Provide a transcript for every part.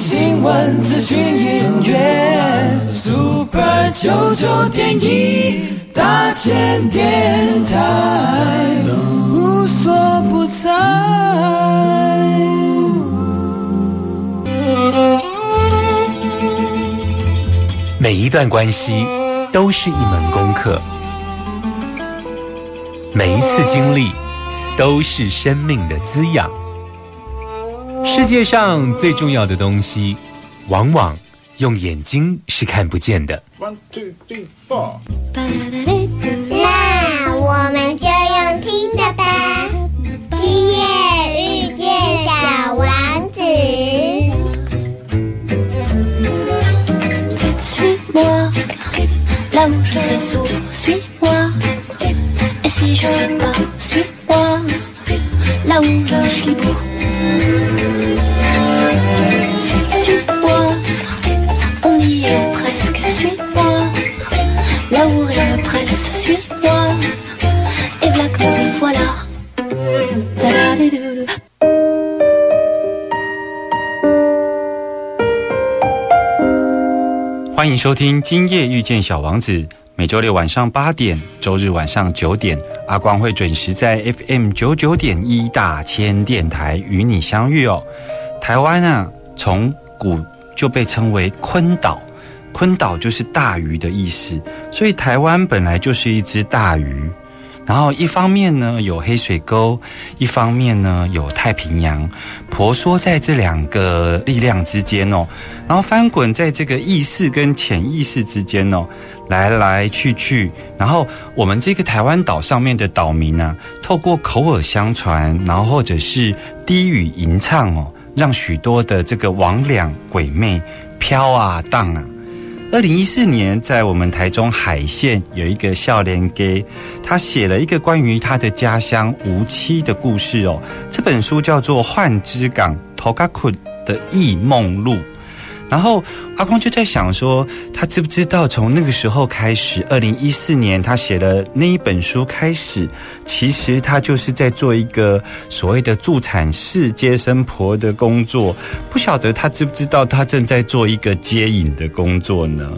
新闻、资讯、音乐，Super 九九点一大千电台，无所不在。每一段关系都是一门功课，每一次经历都是生命的滋养。世界上最重要的东西，往往用眼睛是看不见的。One two three four。那我们就用听的吧。今夜遇见小王子。Suis-moi, là où je sais sourd, suis-moi. Et si je suis pas, suis-moi, là où je suis beau. 欢迎收听《今夜遇见小王子》。每周六晚上八点，周日晚上九点，阿光会准时在 FM 九九点一大千电台与你相遇哦。台湾啊，从古就被称为昆岛，昆岛就是大鱼的意思，所以台湾本来就是一只大鱼。然后一方面呢有黑水沟，一方面呢有太平洋，婆娑在这两个力量之间哦，然后翻滚在这个意识跟潜意识之间哦，来来去去。然后我们这个台湾岛上面的岛民啊，透过口耳相传，然后或者是低语吟唱哦，让许多的这个魍魉鬼魅飘啊荡啊。二零一四年，在我们台中海线有一个笑脸给，他写了一个关于他的家乡无期的故事哦。这本书叫做《幻之港 （Tokaku） 的忆梦录》。然后阿光就在想说，他知不知道从那个时候开始，二零一四年他写了那一本书开始，其实他就是在做一个所谓的助产士接生婆的工作。不晓得他知不知道，他正在做一个接引的工作呢？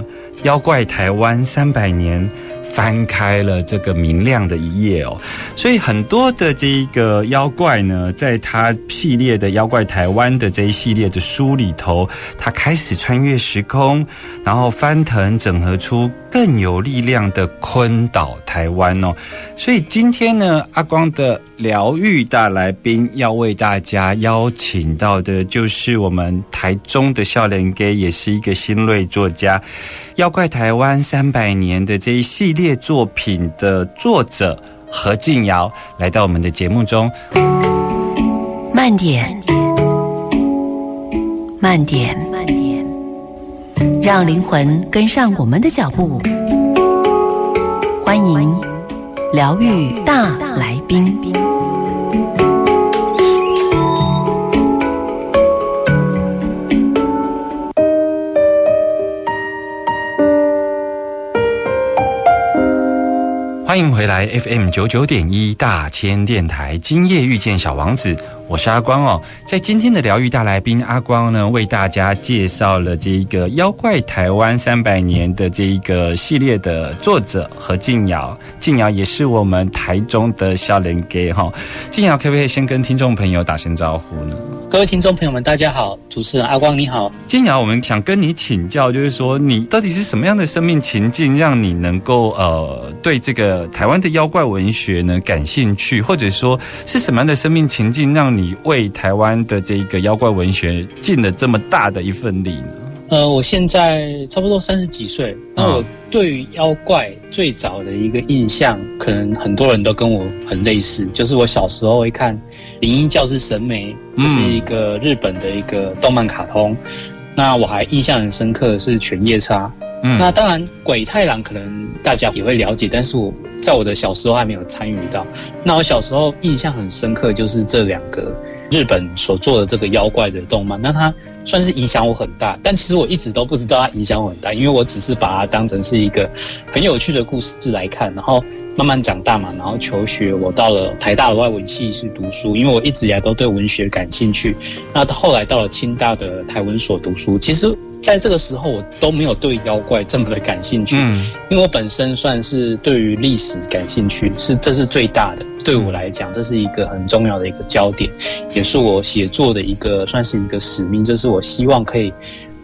妖怪台湾三百年。翻开了这个明亮的一页哦，所以很多的这一个妖怪呢，在他系列的妖怪台湾的这一系列的书里头，他开始穿越时空，然后翻腾整合出更有力量的昆岛台湾哦。所以今天呢，阿光的疗愈大来宾要为大家邀请到的，就是我们台中的笑脸 gay，也是一个新锐作家。妖怪台湾三百年的这一系列作品的作者何静瑶来到我们的节目中。慢点，慢点，慢点，让灵魂跟上我们的脚步。欢迎疗愈大来宾。欢迎回来 FM 九九点一大千电台，今夜遇见小王子，我是阿光哦。在今天的疗愈大来宾，阿光呢为大家介绍了这一个妖怪台湾三百年的这一个系列的作者何静瑶，静瑶也是我们台中的笑脸哥哈。静瑶可不可以先跟听众朋友打声招呼呢？各位听众朋友们，大家好，主持人阿光你好。金瑶，我们想跟你请教，就是说你到底是什么样的生命情境，让你能够呃对这个台湾的妖怪文学呢感兴趣，或者说是什么样的生命情境，让你为台湾的这个妖怪文学尽了这么大的一份力呢？呃，我现在差不多三十几岁，那我对于妖怪最早的一个印象，可能很多人都跟我很类似，就是我小时候会看《灵异教师神眉》，就是一个日本的一个动漫卡通。那我还印象很深刻的是《犬夜叉》。嗯那当然，鬼太郎可能大家也会了解，但是我在我的小时候还没有参与到。那我小时候印象很深刻，就是这两个日本所做的这个妖怪的动漫，那它算是影响我很大。但其实我一直都不知道它影响我很大，因为我只是把它当成是一个很有趣的故事来看。然后慢慢长大嘛，然后求学，我到了台大的外文系去读书，因为我一直以来都对文学感兴趣。那后来到了清大的台文所读书，其实在这个时候我都没有对妖怪这么的感兴趣，嗯因为我本身算是对于历史感兴趣，是这是最大的。对我来讲，这是一个很重要的一个焦点，也是我写作的一个算是一个使命，就是我希望可以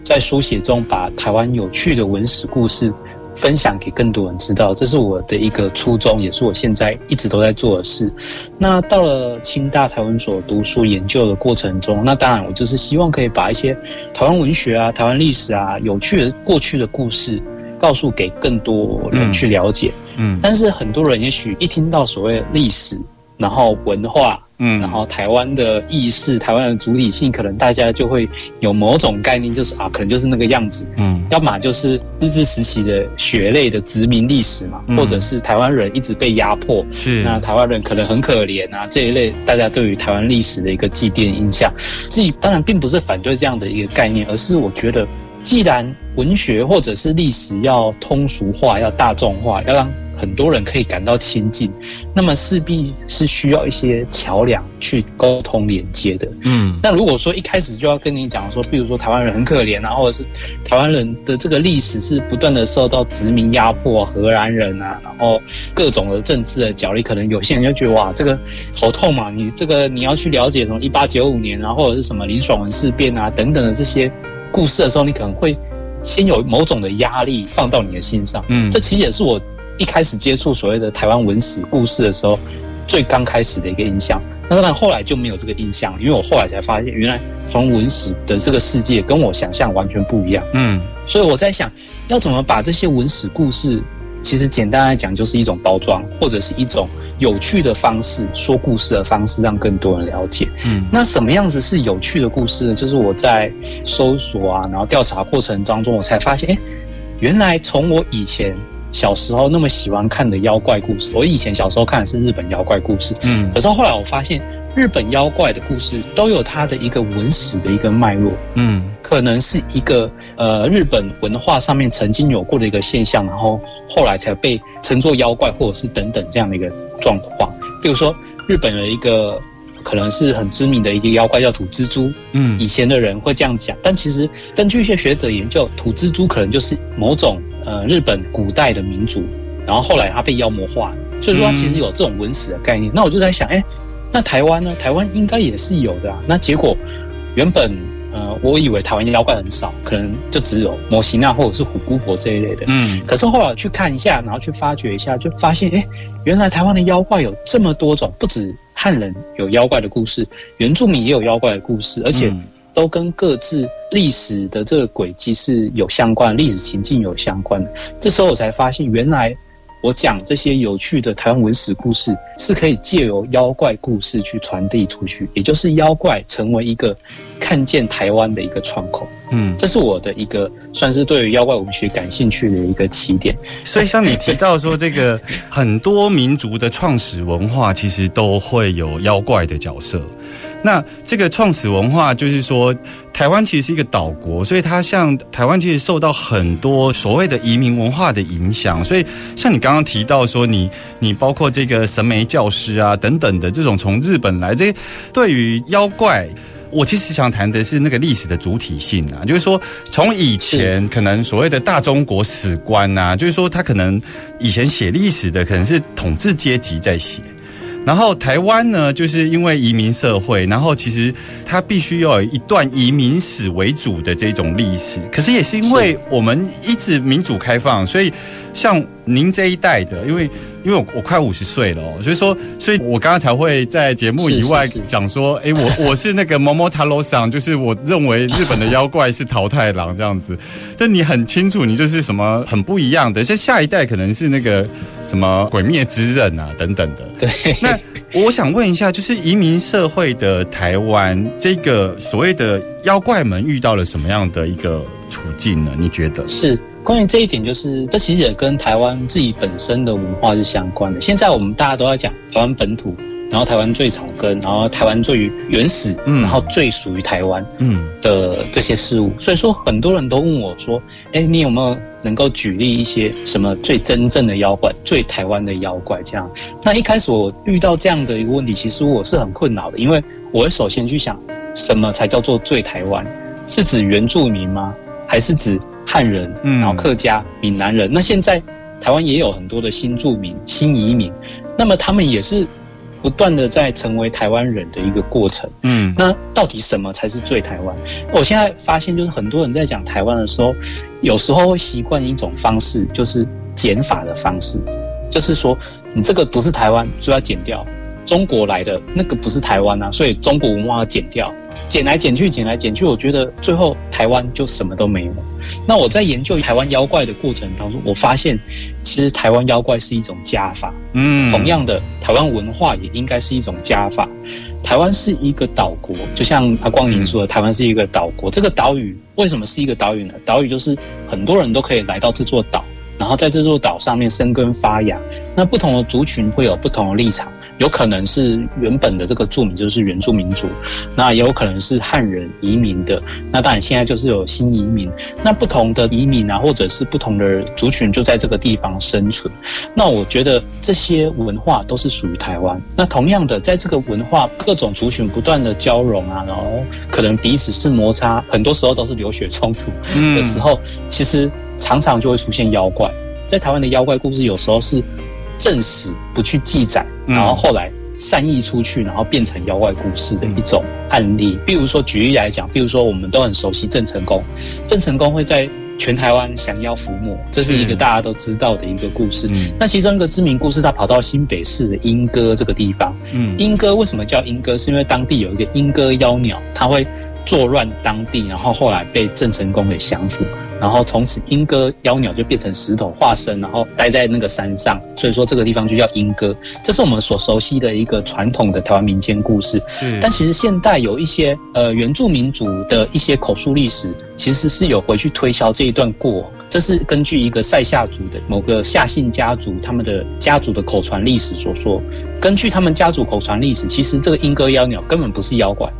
在书写中把台湾有趣的文史故事。分享给更多人知道，这是我的一个初衷，也是我现在一直都在做的事。那到了清大台湾所读书研究的过程中，那当然我就是希望可以把一些台湾文学啊、台湾历史啊、有趣的过去的故事，告诉给更多人去了解。嗯但是很多人也许一听到所谓历史，然后文化，嗯然后台湾的意识、台湾的主体性，可能大家就会有某种概念，就是啊，可能就是那个样子。嗯要么就是日治时期的血泪的殖民历史嘛，嗯或者是台湾人一直被压迫，是那台湾人可能很可怜啊这一类，大家对于台湾历史的一个祭奠印象。自己当然并不是反对这样的一个概念，而是我觉得，既然文学或者是历史要通俗化、要大众化，要让很多人可以感到亲近，那么势必是需要一些桥梁去沟通连接的。嗯那如果说一开始就要跟你讲说，比如说台湾人很可怜啊，或者是台湾人的这个历史是不断的受到殖民压迫、啊，荷兰人啊，然后各种的政治的角力，可能有些人就觉得哇，这个头痛嘛，你这个你要去了解什么一八九五年啊，或者是什么林爽文事变啊等等的这些故事的时候，你可能会先有某种的压力放到你的心上。嗯这其实也是我一开始接触所谓的台湾文史故事的时候，最刚开始的一个印象。那当然后来就没有这个印象，因为我后来才发现，原来从文史的这个世界跟我想象完全不一样。嗯所以我在想，要怎么把这些文史故事，其实简单来讲就是一种包装，或者是一种有趣的方式说故事的方式，让更多人了解。嗯那什么样子是有趣的故事呢？就是我在搜索啊，然后调查过程当中，我才发现，哎，原来从我以前小时候那么喜欢看的妖怪故事，我以前小时候看的是日本妖怪故事，嗯。可是后来我发现，日本妖怪的故事都有它的一个文史的一个脉络，嗯。可能是一个呃日本文化上面曾经有过的一个现象，然后后来才被称作妖怪，或者是等等这样的一个状况。比如说，日本有一个可能是很知名的一个妖怪叫土蜘蛛，嗯。以前的人会这样讲，但其实根据一些学者研究，土蜘蛛可能就是某种呃日本古代的民族，然后后来它被妖魔化，所以说它其实有这种文史的概念。那我就在想，哎，那台湾呢？台湾应该也是有的啊。那结果原本呃，我以为台湾妖怪很少，可能就只有摩西娜或者是虎姑婆这一类的。嗯可是后来去看一下，然后去发掘一下，就发现，哎，原来台湾的妖怪有这么多种，不止汉人有妖怪的故事，原住民也有妖怪的故事，而且嗯都跟各自历史的这个轨迹是有相关，历史情境有相关的。这时候我才发现，原来我讲这些有趣的台湾文史故事，是可以借由妖怪故事去传递出去，也就是妖怪成为一个看见台湾的一个窗口。嗯，这是我的一个算是对于妖怪文学感兴趣的一个起点。所以像你提到说，这个很多民族的创始文化其实都会有妖怪的角色。那这个创始文化就是说，台湾其实是一个岛国，所以它像台湾其实受到很多所谓的移民文化的影响。所以像你刚刚提到说，你你包括这个神媒教师啊等等的这种从日本来，这对于妖怪。我其实想谈的是那个历史的主体性啊，就是说从以前可能所谓的大中国史观啊，就是说他可能以前写历史的可能是统治阶级在写。然后台湾呢，就是因为移民社会，然后其实它必须要有一段移民史为主的这种历史。可是也是因为我们一直民主开放，所以像您这一代的，因为因为我我快五十岁了哦，所以说，所以我刚刚才会在节目以外讲说，诶，我我是那个某某塔罗桑，就是我认为日本的妖怪是桃太郎这样子。但你很清楚，你就是什么很不一样的，像下一代可能是那个什么鬼灭之刃啊等等的。对，那我想问一下，就是移民社会的台湾，这个所谓的妖怪们遇到了什么样的一个处境呢？你觉得？是关于这一点，就是这其实也跟台湾自己本身的文化是相关的。现在我们大家都在讲台湾本土，然后台湾最草根，然后台湾最原始，嗯然后最属于台湾嗯的这些事物。所以说，很多人都问我说：“哎，你有没有能够举例一些什么最真正的妖怪、最台湾的妖怪？”这样，那一开始我遇到这样的一个问题，其实我是很困扰的，因为我会首先去想，什么才叫做最台湾？是指原住民吗？还是指汉人？嗯然后客家、闽南人？那现在台湾也有很多的新住民、新移民，那么他们也是不断的在成为台湾人的一个过程。嗯那到底什么才是最台湾？我现在发现，就是很多人在讲台湾的时候，有时候会习惯一种方式，就是减法的方式，就是说你这个不是台湾，就要减掉；中国来的那个不是台湾啊，所以中国文化要减掉。减来剪去，剪来剪去，我觉得最后台湾就什么都没有。那我在研究台湾妖怪的过程当中，我发现其实台湾妖怪是一种加法，嗯同样的，台湾文化也应该是一种加法。台湾是一个岛国，就像阿光您说的，台湾是一个岛国。这个岛屿为什么是一个岛屿呢？岛屿就是很多人都可以来到这座岛，然后在这座岛上面生根发芽。那不同的族群会有不同的立场，有可能是原本的这个住民就是原住民族，那也有可能是汉人移民的。那当然现在就是有新移民，那不同的移民啊，或者是不同的族群就在这个地方生存。那我觉得这些文化都是属于台湾。那同样的，在这个文化各种族群不断的交融啊，然后可能彼此是摩擦，很多时候都是流血冲突的时候，其实常常就会出现妖怪。在台湾的妖怪故事，有时候是正史不去记载，嗯然后后来散溢出去，然后变成妖怪故事的一种案例。比如说，举例来讲，比如说我们都很熟悉郑成功，郑成功会在全台湾降妖伏魔，这是一个大家都知道的一个故事。嗯那其中一个知名故事，他跑到新北市的莺歌这个地方。嗯莺歌为什么叫莺歌？是因为当地有一个莺歌妖鸟，它会作乱当地，然后后来被郑成功给降服，然后从此莺歌妖鸟就变成石头化身，然后待在那个山上，所以说这个地方就叫莺歌。这是我们所熟悉的一个传统的台湾民间故事。但其实现代有一些呃原住民族的一些口述历史，其实是有回去推销这一段过往。这是根据一个塞夏族的某个夏姓家族他们的家族的口传历史所说。根据他们家族口传历史，其实这个莺歌妖鸟根本不是妖怪。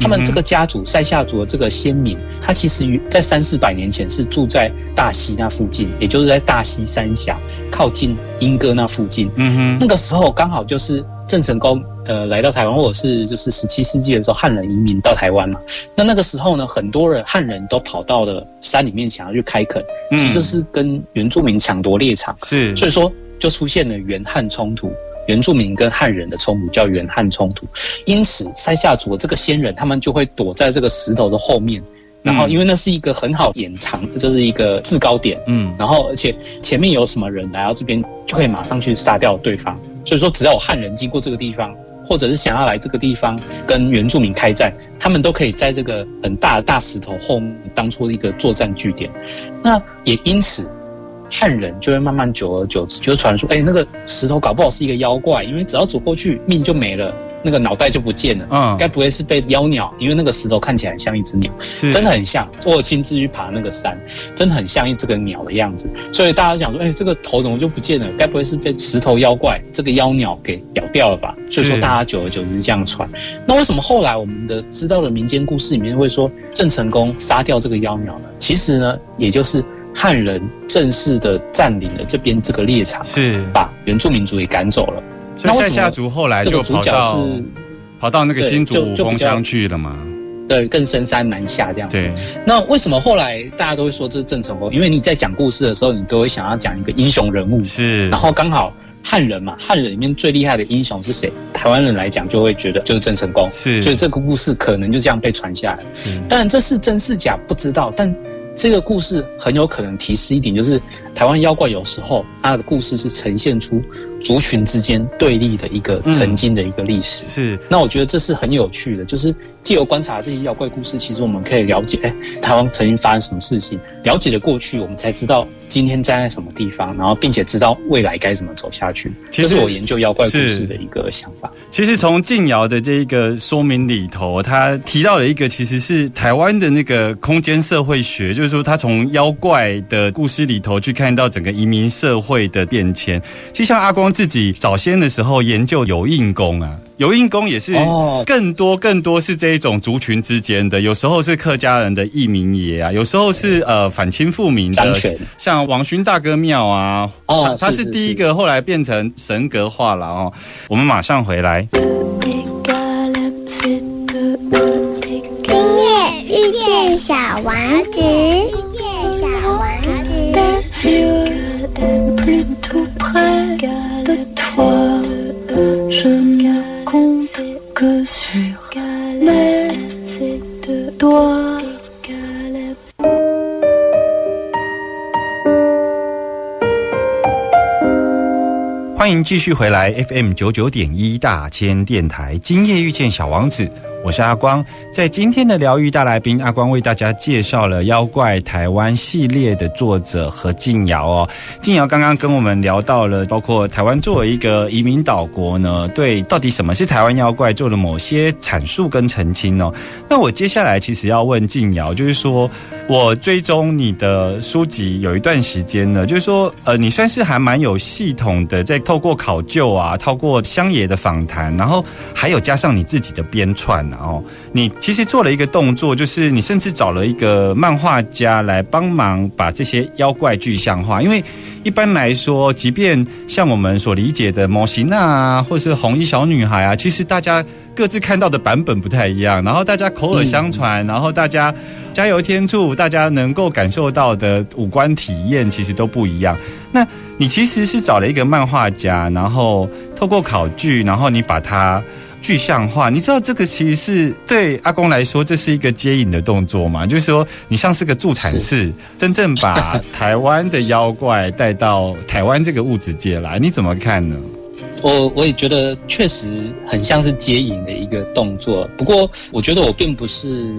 他们这个家族塞夏族的这个先民，他其实于在三四百年前是住在大溪那附近，也就是在大溪三峡靠近莺歌那附近。嗯哼那个时候刚好就是郑成功呃来到台湾，或者是就是十七世纪的时候汉人移民到台湾嘛。那那个时候呢，很多人汉人都跑到了山里面想要去开垦，嗯其实就是跟原住民抢夺猎场，是所以说就出现了原汉冲突。原住民跟汉人的冲突叫原汉冲突，因此塞夏族这个先人，他们就会躲在这个石头的后面，然后嗯因为那是一个很好掩藏，就是一个制高点，嗯然后而且前面有什么人来到这边，就可以马上去杀掉对方。所以说，只要有汉人经过这个地方，或者是想要来这个地方跟原住民开战，他们都可以在这个很大的大石头后面当做一个作战据点。那也因此，汉人就会慢慢久而久之，就传说，哎，那个石头搞不好是一个妖怪，因为只要走过去，命就没了。那个脑袋就不见了，嗯该不会是被妖鸟？因为那个石头看起来很像一只鸟，真的很像。我有亲自去爬那个山，真的很像一这个鸟的样子。所以大家想说，哎、这个头怎么就不见了？该不会是被石头妖怪这个妖鸟给咬掉了吧？所以说大家久而久之这样传。那为什么后来我们的知道的民间故事里面会说郑成功杀掉这个妖鸟呢？其实呢，也就是汉人正式的占领了这边这个猎场，是，把原住民族给赶走了。所以塞那为什么夏族后来就这个主角跑到是跑到那个对新竹就就比较五峰乡去了嘛？对更深山南下这样子。，那为什么后来大家都会说这是郑成功？因为你在讲故事的时候，你都会想要讲一个英雄人物，是，然后刚好汉人嘛，汉人里面最厉害的英雄是谁？台湾人来讲就会觉得就是郑成功，是所以这个故事可能就这样被传下来。是当然这是真是假不知道，但这个故事很有可能提示一点，就是台湾妖怪有时候它的故事是呈现出族群之间对立的一个嗯曾经的一个历史。是，那我觉得这是很有趣的，就是借由观察这些妖怪故事，其实我们可以了解，哎，台湾曾经发生什么事情，了解了过去，我们才知道今天站在什么地方，然后并且知道未来该怎么走下去。其实这是我研究妖怪故事的一个想法。其实从静瑶的这一个说明里头，他提到了一个其实是台湾的那个空间社会学，就是说他从妖怪的故事里头去看到整个移民社会的变迁。其实像阿光光自己早先的时候研究有印功啊，有印功也是哦。更多更多是这一种族群之间的，有时候是客家人的义民爷啊，有时候是呃反清复明的，像王勋大哥庙啊，哦他他是第一个，后来变成神格化了哦。我们马上回来。égal M, c'est 2 E 今夜遇见小王子，遇见小王子。继续回来 FM 九九点一大千电台，今夜遇见小王子，我是阿光。在今天的疗愈大来宾，阿光为大家介绍了妖怪台湾系列的作者何静瑶哦。静瑶刚刚跟我们聊到了，包括台湾作为一个移民岛国呢，对到底什么是台湾妖怪做了某些阐述跟澄清哦。那我接下来其实要问静瑶，就是说我追踪你的书籍有一段时间了，就是说呃，你算是还蛮有系统的在透过考究啊，透过乡野的访谈，然后还有加上你自己的编串啊哦，你其实做了一个动作，就是你甚至找了一个漫画家来帮忙把这些妖怪具象化，因为一般来说，即便像我们所理解的摩西娜啊，或是红衣小女孩啊，其实大家各自看到的版本不太一样，然后大家口耳相传，然后大家加油添醋，大家能够感受到的五官体验其实都不一样。那你其实是找了一个漫画家，然后透过考据，然后你把它具象化。你知道这个其实是对阿公来说，这是一个接引的动作嘛？就是说，你像是个助产士，真正把台湾的妖怪带到台湾这个物质界来，你怎么看呢？我我也觉得确实很像是接引的一个动作，不过我觉得我并不是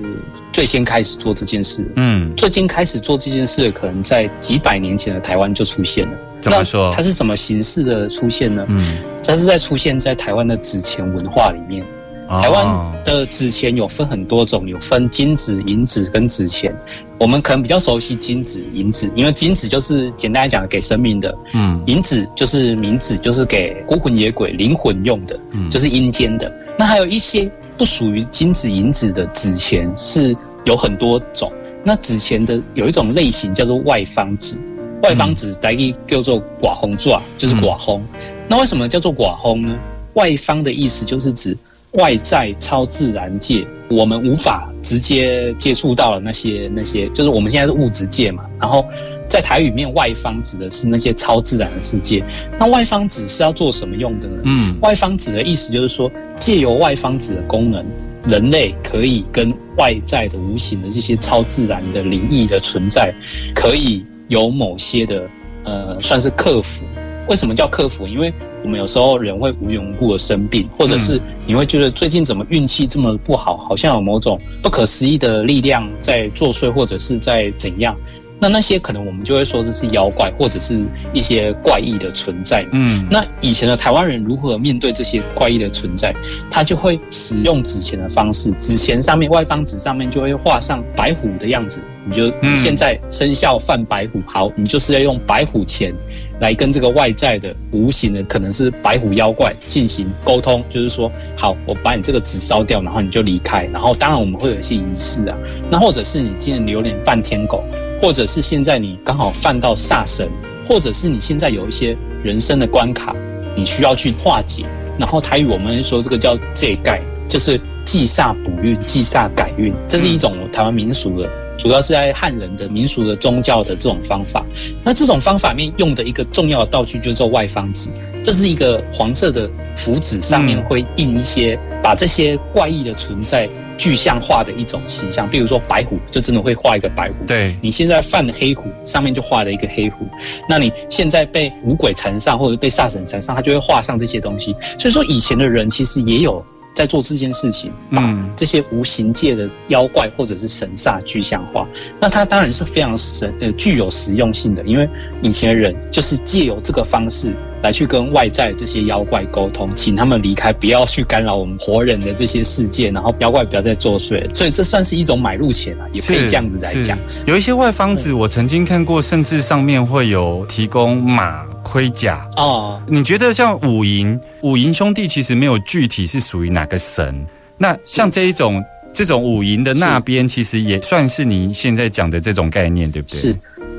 最先开始做这件事。嗯，最近开始做这件事，可能在几百年前的台湾就出现了。怎么说那它是什么形式的出现呢？嗯，它是在出现在台湾的纸钱文化里面。哦台湾的纸钱有分很多种，有分金纸、银纸跟纸钱。我们可能比较熟悉金纸、银纸，因为金纸就是简单来讲给生命的，嗯银纸就是冥纸，就是给孤魂野鬼、灵魂用的，嗯就是阴间的。那还有一些不属于金纸、银纸的纸钱是有很多种。那纸钱的有一种类型叫做外方纸，外方纸大意叫做寡红爪，就是寡红。那为什么叫做寡红呢？外方的意思就是指外在超自然界，我们无法直接接触到的那些那些，就是我们现在是物质界嘛。然后在台语里面，外方指的是那些超自然的世界。那外方指是要做什么用的呢？嗯外方子的意思就是说，借由外方子的功能，人类可以跟外在的无形的这些超自然的灵异的存在，可以有某些的呃，算是克服。为什么叫克服？因为我们有时候人会无缘无故的生病，或者是你会觉得最近怎么运气这么不好，好像有某种不可思议的力量在作祟，或者是在怎样。那那些可能我们就会说这是妖怪，或者是一些怪异的存在。嗯那以前的台湾人如何面对这些怪异的存在？他就会使用纸钱的方式，纸钱上面外方纸上面就会画上白虎的样子。你就现在生肖犯白虎，好，你就是要用白虎钱来跟这个外在的无形的可能是白虎妖怪进行沟通，就是说，好，我把你这个纸烧掉，然后你就离开。然后当然我们会有一些仪式啊，那或者是你今年榴莲犯天狗，或者是现在你刚好犯到煞神，或者是你现在有一些人生的关卡，你需要去化解。然后台语我们说这个叫借盖，就是祭煞补运、祭煞改运，这是一种台湾民俗的，主要是在汉人的民俗的宗教的这种方法。那这种方法面用的一个重要的道具就是叫外方纸，这是一个黄色的符纸，上面会印一些把这些怪异的存在具象化的一种形象，比如说白虎，就真的会画一个白虎。对，你现在犯了黑虎，上面就画了一个黑虎。那你现在被五鬼缠上，或者被煞神缠上，他就会画上这些东西。所以说，以前的人其实也有在做这件事情，把嗯这些无形界的妖怪或者是神煞具象化。那它当然是非常神呃具有实用性的，因为以前的人就是借由这个方式来去跟外在这些妖怪沟通，请他们离开，不要去干扰我们活人的这些世界，然后妖怪不要再作祟。所以这算是一种买入钱啊，也可以这样子来讲。有一些外方子，我曾经看过，甚至上面会有提供马盔甲。哦，你觉得像五营五营兄弟其实没有具体是属于哪个神？那像这一种这种五营的那边，其实也算是你现在讲的这种概念，对不对？是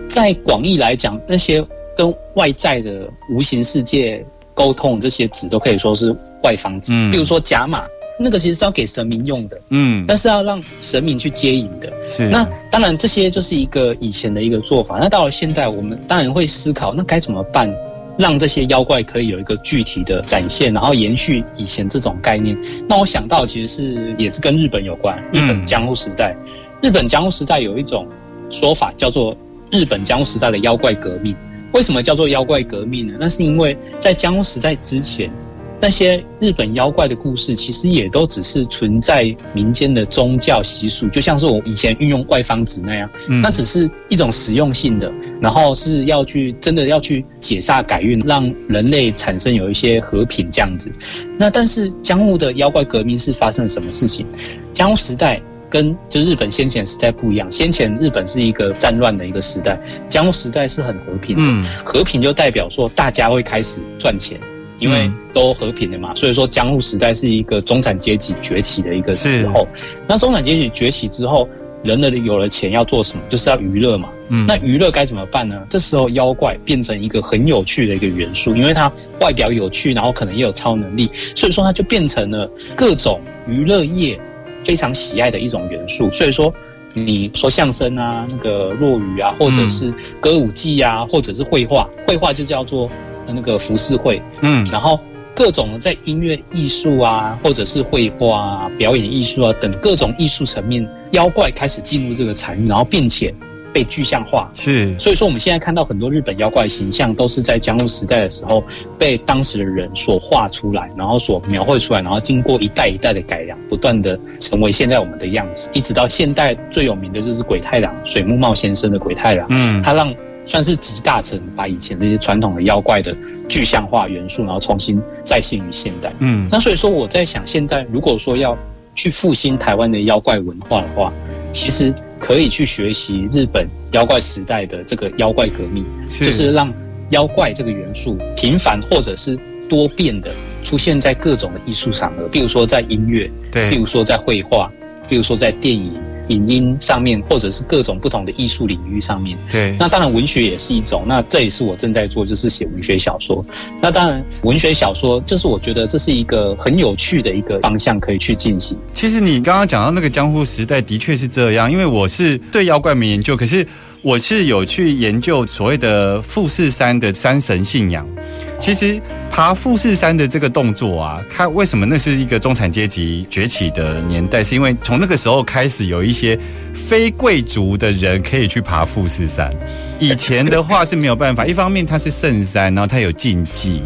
在广义来讲，那些跟外在的无形世界沟通这些纸，都可以说是外方纸。嗯比如说甲马，那个其实是要给神明用的，嗯，但是要让神明去接引的。是那当然，这些就是一个以前的一个做法。那到了现代，我们当然会思考，那该怎么办，让这些妖怪可以有一个具体的展现，然后延续以前这种概念。那我想到其实是也是跟日本有关，日嗯本江户时代，日本江户时代有一种说法叫做日本江户时代的妖怪革命。为什么叫做妖怪革命呢？那是因为在江户时代之前，那些日本妖怪的故事，其实也都只是存在民间的宗教习俗，就像是我以前运用外方子那样，嗯那只是一种实用性的，然后是要去真的要去解煞改运，让人类产生有一些和平这样子。那但是江户的妖怪革命是发生了什么事情？江户时代。跟就日本先前时代不一样，先前日本是一个战乱的一个时代，江户时代是很和平的。嗯和平就代表说大家会开始赚钱，因为嗯都和平了嘛，所以说江户时代是一个中产阶级崛起的一个时候。那中产阶级崛起之后，人的有了钱要做什么？就是要娱乐嘛。嗯那娱乐该怎么办呢？这时候妖怪变成一个很有趣的一个元素，因为它外表有趣，然后可能也有超能力，所以说它就变成了各种娱乐业非常喜爱的一种元素。所以说。你说相声啊，那个落语啊，或者是歌舞伎啊，或者是绘画，绘画就叫做呃那个服饰会，嗯。然后各种在音乐艺术啊，或者是绘画啊、表演艺术啊等各种艺术层面，妖怪开始进入这个产业，然后并且被具象化。是。所以说，我们现在看到很多日本妖怪形象，都是在江户时代的时候被当时的人所画出来，然后所描绘出来，然后经过一代一代的改良，不断的成为现在我们的样子，一直到现代最有名的就是鬼太郎水木茂先生的鬼太郎，嗯。他让算是集大成，把以前这些传统的妖怪的具象化元素，然后重新再现于现代。嗯。那所以说，我在想，现在如果说要去复兴台湾的妖怪文化的话，其实可以去学习日本妖怪时代的这个妖怪革命，是。就是让妖怪这个元素频繁或者是多变的出现在各种的艺术场合，比如说在音乐，对。比如说在绘画，比如说在电影、影音上面，或者是各种不同的艺术领域上面。对那当然，文学也是一种。那这也是我正在做，就是写文学小说。那当然，文学小说就是我觉得这是一个很有趣的一个方向，可以去进行。其实你刚刚讲到那个江户时代，的确是这样。因为我是对妖怪没研究，可是我是有去研究所谓的富士山的山神信仰。其实爬富士山的这个动作啊，它为什么那是一个中产阶级崛起的年代？是因为从那个时候开始，有一些非贵族的人可以去爬富士山。以前的话是没有办法，一方面它是圣山，然后它有禁忌。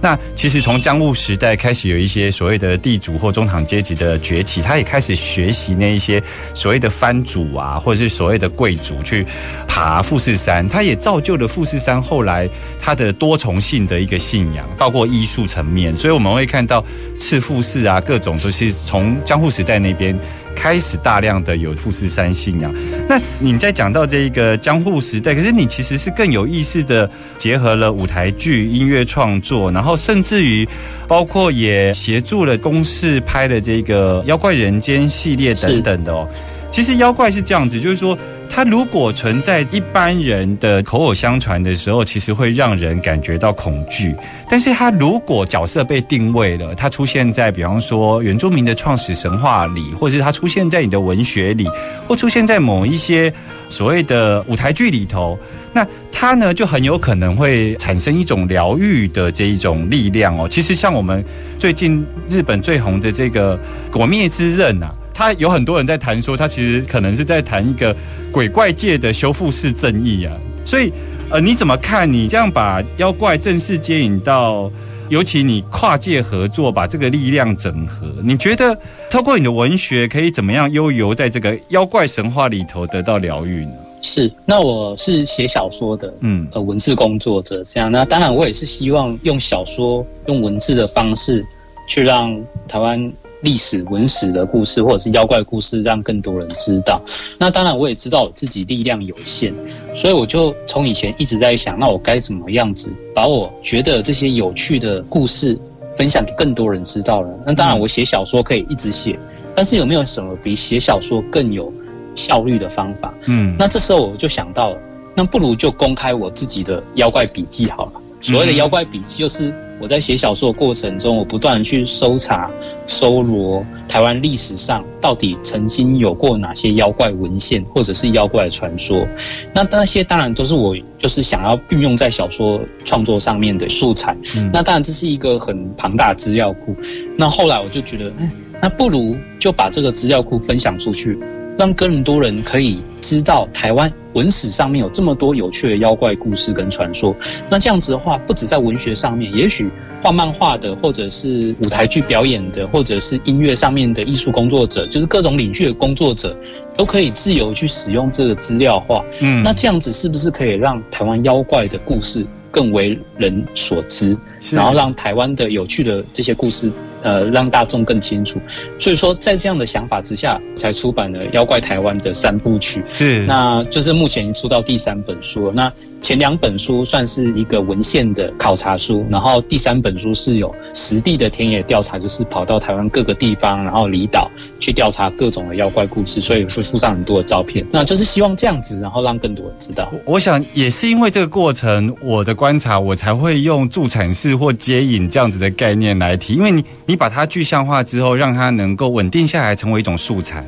那其实从江户时代开始，有一些所谓的地主或中产阶级的崛起，他也开始学习那一些所谓的藩主啊，或者是所谓的贵族去爬富士山，他也造就了富士山后来它的多重性的一个信仰，包括艺术层面。所以我们会看到赤富士啊，各种都是从江户时代那边开始大量的有富士山信仰。那你在讲到这一个江户时代，可是你其实是更有意识的结合了舞台剧、音乐创作，然后甚至于包括也协助了公视拍的这个《妖怪人间》系列等等的哦。其实妖怪是这样子，就是说，它如果存在一般人的口口相传的时候，其实会让人感觉到恐惧。但是它如果角色被定位了，它出现在比方说原住民的创始神话里，或者是它出现在你的文学里，或出现在某一些所谓的舞台剧里头，那它呢就很有可能会产生一种疗愈的这一种力量哦。其实像我们最近日本最红的这个《鬼灭之刃》啊。他有很多人在谈说，他其实可能是在谈一个鬼怪界的修复式正义啊。所以，呃，你怎么看？你这样把妖怪正式接引到，尤其你跨界合作，把这个力量整合，你觉得透过你的文学可以怎么样悠游在这个妖怪神话里头得到疗愈呢？是，那我是写小说的，嗯呃，文字工作者这样。那当然，我也是希望用小说、用文字的方式，去让台湾历史文史的故事，或者是妖怪故事，让更多人知道。那当然，我也知道我自己力量有限，所以我就从以前一直在想，那我该怎么样子把我觉得这些有趣的故事分享给更多人知道呢？那当然，我写小说可以一直写，但是有没有什么比写小说更有效率的方法？嗯，那这时候我就想到了，那不如就公开我自己的妖怪笔记好了。所谓的妖怪笔记，就是我在写小说的过程中，我不断去搜查、搜罗台湾历史上到底曾经有过哪些妖怪文献，或者是妖怪传说。那那些当然都是我就是想要运用在小说创作上面的素材。那当然这是一个很庞大的资料库。那后来我就觉得，嗯，那不如就把这个资料库分享出去。让更多人可以知道台湾文史上面有这么多有趣的妖怪故事跟传说。那这样子的话，不止在文学上面，也许画漫画的，或者是舞台剧表演的，或者是音乐上面的艺术工作者，就是各种领域的工作者，都可以自由去使用这个资料化。嗯那这样子是不是可以让台湾妖怪的故事更为人所知，然后让台湾的有趣的这些故事，呃，让大众更清楚？所以说，在这样的想法之下，才出版了《妖怪台湾》的三部曲。是那就是目前已经出到第三本书了。那前两本书算是一个文献的考察书，然后第三本书是有实地的田野调查，就是跑到台湾各个地方，然后离岛去调查各种的妖怪故事，所以会附上很多的照片。那就是希望这样子，然后让更多人知道。我想也是因为这个过程，我的观察，我才会用助产士或接引这样子的概念来提，因为你你把它具象化之后，让它能够稳定下来，成为一种素材。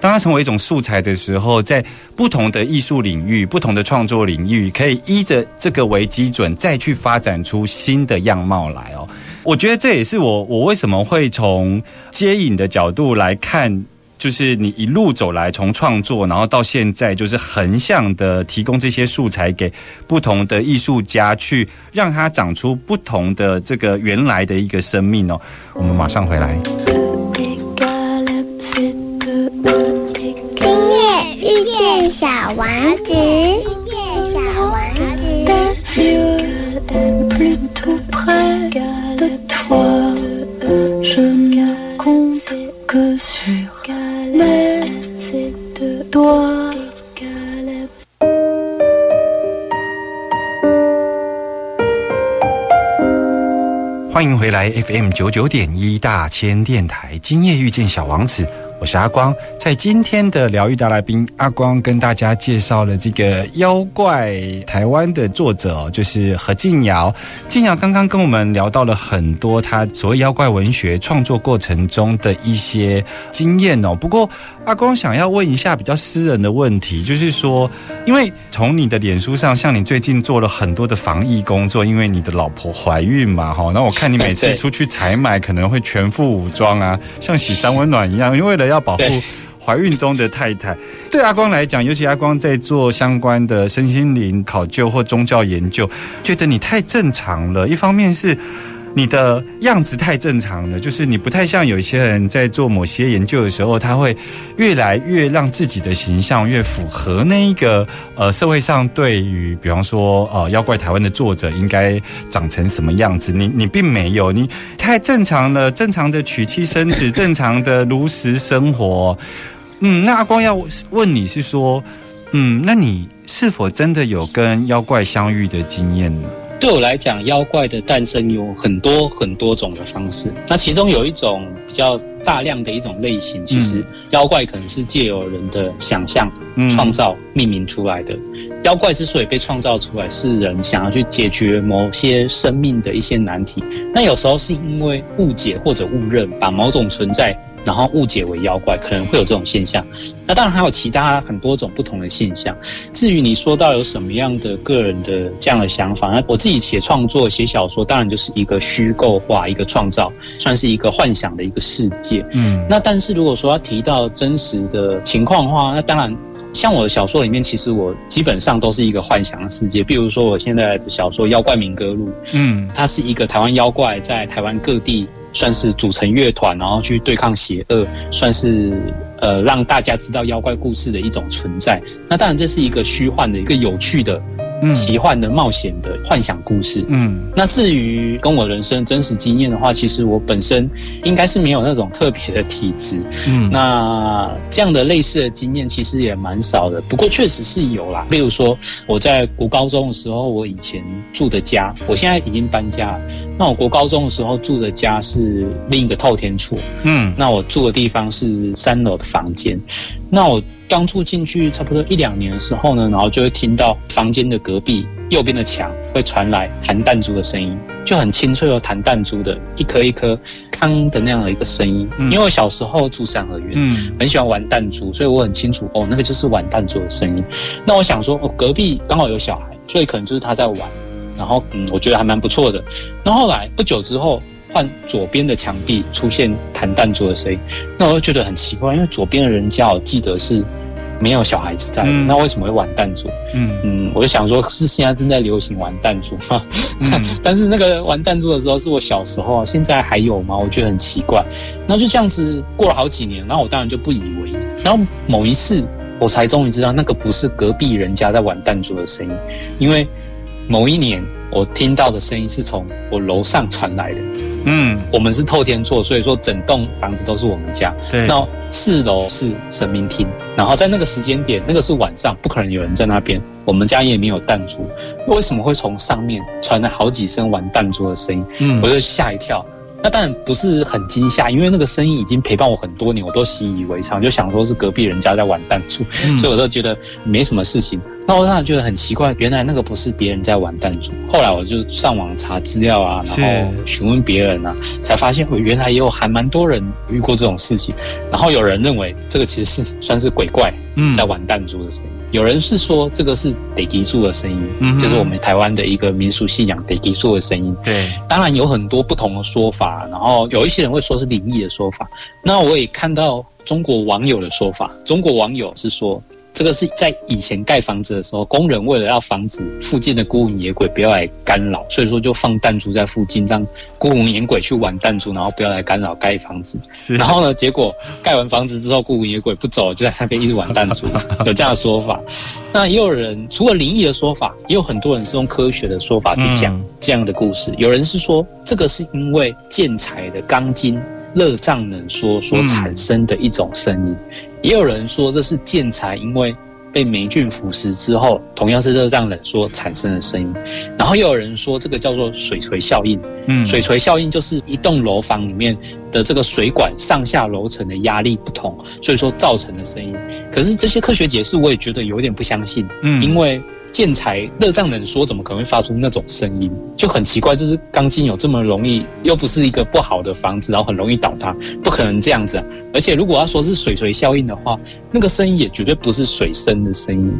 当它成为一种素材的时候，在不同的艺术领域、不同的创作领域，可以依着这个为基准，再去发展出新的样貌来哦。我觉得这也是我我为什么会从接引的角度来看。就是你一路走来，从创作，然后到现在，就是横向的提供这些素材给不同的艺术家，去让它长出不同的这个原来的一个生命哦。我们马上回来。égale MC 2 égale 今夜遇见小王子，九九点一大千电台，今夜遇见小王子，是阿光。在今天的疗愈大来宾，阿光跟大家介绍了这个妖怪台湾的作者哦，就是何静瑶。静瑶刚刚跟我们聊到了很多他所谓妖怪文学创作过程中的一些经验哦。不过阿光想要问一下比较私人的问题，就是说，因为从你的脸书上，像你最近做了很多的防疫工作，因为你的老婆怀孕嘛，哈，那我看你每次出去采买可能会全副武装啊，像洗三温暖一样，因为了要保护怀孕中的太太。对阿光来讲，尤其阿光在做相关的身心灵考究或宗教研究，觉得你太正常了。一方面是。你的样子太正常了，就是你不太像有一些人在做某些研究的时候，他会越来越让自己的形象越符合那一个呃社会上对于比方说呃妖怪台湾的作者应该长成什么样子。你你并没有，你太正常了，正常的娶妻生子，正常的如实生活。嗯，那阿光要问你是说，嗯，那你是否真的有跟妖怪相遇的经验呢？对我来讲，妖怪的诞生有很多很多种的方式。那其中有一种比较大量的一种类型，其实妖怪可能是借由人的想象嗯创造命名出来的。妖怪之所以被创造出来，是人想要去解决某些生命的一些难题。那有时候是因为误解或者误认，把某种存在然后误解为妖怪，可能会有这种现象。那当然还有其他很多种不同的现象。至于你说到有什么样的个人的这样的想法，那我自己写创作、写小说，当然就是一个虚构化、一个创造，算是一个幻想的一个世界。嗯那但是如果说要提到真实的情况的话，那当然。像我的小说里面，其实我基本上都是一个幻想的世界。比如说，我现在的小说《妖怪民歌录》，嗯它是一个台湾妖怪在台湾各地算是组成乐团，然后去对抗邪恶，算是呃让大家知道妖怪故事的一种存在。那当然，这是一个虚幻的一个有趣的奇幻的、冒险的幻想故事。嗯那至于跟我人生真实经验的话，其实我本身应该是没有那种特别的体质。嗯那这样的类似的经验其实也蛮少的，不过确实是有啦。例如说我在国高中的时候，我以前住的家，我现在已经搬家了。那我国高中的时候住的家是另一个透天处，嗯那我住的地方是三楼的房间。那我刚住进去差不多一两年的时候呢，然后就会听到房间的隔壁右边的墙会传来弹弹珠的声音，就很清脆哦，弹弹珠的一颗一颗康的那样的一个声音。嗯因为我小时候住三合院，嗯很喜欢玩弹珠，所以我很清楚哦，那个就是玩弹珠的声音。那我想说，哦，隔壁刚好有小孩，所以可能就是他在玩。然后嗯，我觉得还蛮不错的。那后来不久之后，换左边的墙壁出现弹弹珠的声音，那我就觉得很奇怪，因为左边的人家我记得是没有小孩子在的，嗯那为什么会玩弹珠？嗯嗯，我就想说，是现在正在流行玩弹珠吗？嗯 但是那个玩弹珠的时候是我小时候啊，现在还有吗？我觉得很奇怪。那就这样子过了好几年，然后我当然就不以为意。然后某一次，我才终于知道那个不是隔壁人家在玩弹珠的声音，因为某一年我听到的声音是从我楼上传来的。嗯，我们是透天厝，所以说整栋房子都是我们家。对，那四楼是神明厅，然后在那个时间点，那个是晚上，不可能有人在那边。我们家也没有弹珠，为什么会从上面传来好几声玩弹珠的声音？嗯我就吓一跳。那当然不是很惊吓，因为那个声音已经陪伴我很多年，我都习以为常，就想说是隔壁人家在玩弹珠，嗯所以我都觉得没什么事情。那我当然觉得很奇怪，原来那个不是别人在玩弹珠。后来我就上网查资料啊，然后询问别人啊，才发现我原来也有还蛮多人遇过这种事情。然后有人认为这个其实是算是鬼怪嗯在玩弹珠的声音，有人是说这个是得吉柱的声音，嗯就是我们台湾的一个民俗信仰得吉柱的声音。对，当然有很多不同的说法，然后有一些人会说是灵异的说法。那我也看到中国网友的说法，中国网友是说。这个是在以前盖房子的时候，工人为了要防止附近的孤魂野鬼不要来干扰，所以说就放弹珠在附近，让孤魂野鬼去玩弹珠，然后不要来干扰盖房子。是，然后呢，结果盖完房子之后，孤魂野鬼不走，就在那边一直玩弹珠，有这样的说法。那也有人除了灵异的说法，也有很多人是用科学的说法去讲嗯这样的故事。有人是说，这个是因为建材的钢筋热胀冷缩所产生的一种声音，也有人说这是建材因为被霉菌腐蚀之后，同样是热胀冷缩产生的声音。然后又有人说这个叫做水锤效应，嗯水锤效应就是一栋楼房里面的这个水管上下楼层的压力不同，所以说造成的声音。可是这些科学解释我也觉得有点不相信，嗯因为建材热胀冷缩怎么可能会发出那种声音？就很奇怪，就是钢筋有这么容易，又不是一个不好的房子，然后很容易倒塌，不可能这样子啊！而且如果要说是水锤效应的话，那个声音也绝对不是水声的声音，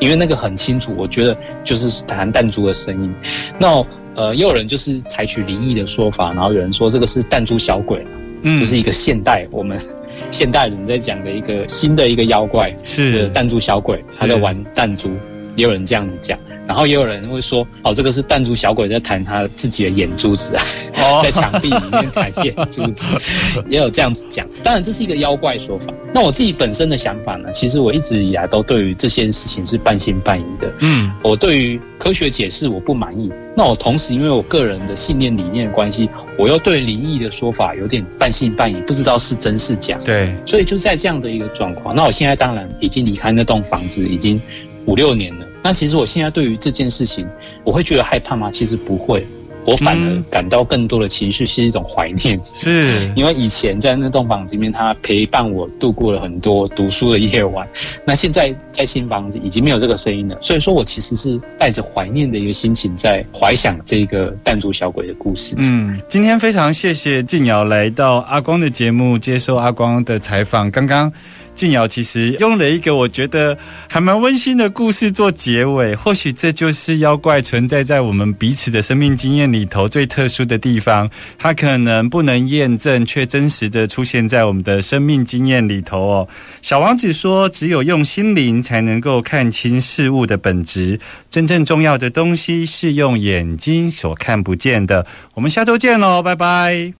因为那个很清楚，我觉得就是弹弹珠的声音。那呃，也有人就是采取灵异的说法，然后有人说这个是弹珠小鬼，嗯就是一个现代我们 现代人在讲的一个新的一个妖怪，是呃弹珠小鬼，他在玩弹珠，也有人这样子讲。然后也有人会说，哦，这个是弹珠小鬼在弹他自己的眼珠子啊，哦 在墙壁里面弹眼珠子，也有这样子讲。当然，这是一个妖怪说法。那我自己本身的想法呢，其实我一直以来都对于这件事情是半信半疑的。嗯我对于科学解释我不满意，那我同时因为我个人的信念理念的关系，我又对灵异的说法有点半信半疑，不知道是真是假。对，所以就在这样的一个状况，那我现在当然已经离开那栋房子已经五六年了。那其实我现在对于这件事情，我会觉得害怕吗？其实不会，我反而嗯感到更多的情绪是一种怀念。是，因为以前在那栋房子里面，他陪伴我度过了很多读书的夜晚。那现在在新房子已经没有这个声音了，所以说我其实是带着怀念的一个心情在怀想这个弹珠小鬼的故事。嗯，今天非常谢谢静瑶来到阿光的节目，接受阿光的采访。刚刚静瑶其实用了一个我觉得还蛮温馨的故事做结尾，或许这就是妖怪存在在我们彼此的生命经验里头最特殊的地方。它可能不能验证，却真实的出现在我们的生命经验里头哦。小王子说：“只有用心灵才能够看清事物的本质，真正重要的东西是用眼睛所看不见的。”我们下周见喽，拜拜。